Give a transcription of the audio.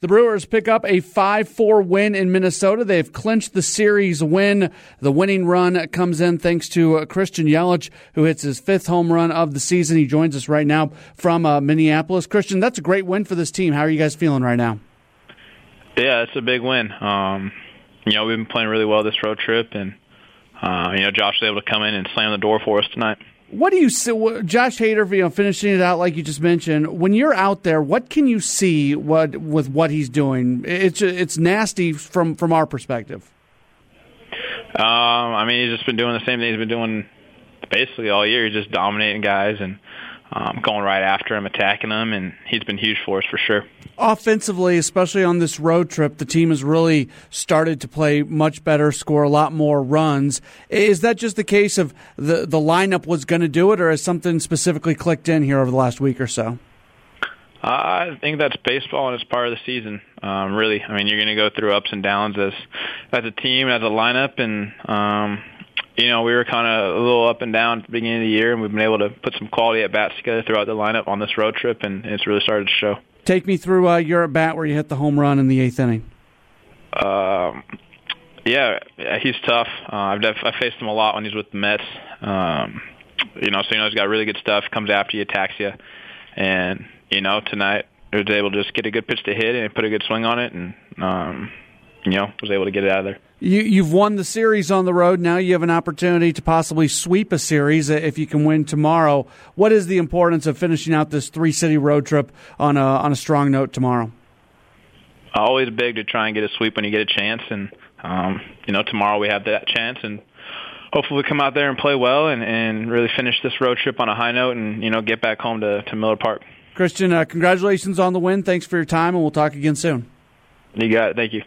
The Brewers pick up a 5 4 win in Minnesota. They've clinched the series win. The winning run comes in thanks to uh, Christian Yelich, who hits his fifth home run of the season. He joins us right now from uh, Minneapolis. Christian, that's a great win for this team. How are you guys feeling right now? Yeah, it's a big win. Um, you know, we've been playing really well this road trip, and, uh, you know, Josh was able to come in and slam the door for us tonight. What do you see? Josh Hader, you know, finishing it out like you just mentioned. When you're out there, what can you see? What with what he's doing? It's it's nasty from from our perspective. Um, I mean, he's just been doing the same thing he's been doing basically all year. He's just dominating guys and um, going right after him, attacking him, and he's been huge for us for sure. Offensively, especially on this road trip, the team has really started to play much better, score a lot more runs. Is that just the case of the the lineup was going to do it, or has something specifically clicked in here over the last week or so? Uh, I think that's baseball and it's part of the season. Um, really, I mean, you're going to go through ups and downs as as a team, as a lineup, and um, you know, we were kind of a little up and down at the beginning of the year, and we've been able to put some quality at bats together throughout the lineup on this road trip, and it's really started to show. Take me through uh, your at bat where you hit the home run in the eighth inning. Um, yeah, he's tough. Uh, I've def- I faced him a lot when he's with the Mets. Um, you know, so you know he's got really good stuff. Comes after you, attacks you, and you know tonight he was able to just get a good pitch to hit and put a good swing on it, and um, you know was able to get it out of there. You, you've won the series on the road. Now you have an opportunity to possibly sweep a series if you can win tomorrow. What is the importance of finishing out this three city road trip on a on a strong note tomorrow? Always big to try and get a sweep when you get a chance, and um, you know tomorrow we have that chance, and hopefully we come out there and play well and, and really finish this road trip on a high note, and you know get back home to, to Miller Park. Christian, uh, congratulations on the win. Thanks for your time, and we'll talk again soon. You got it. Thank you.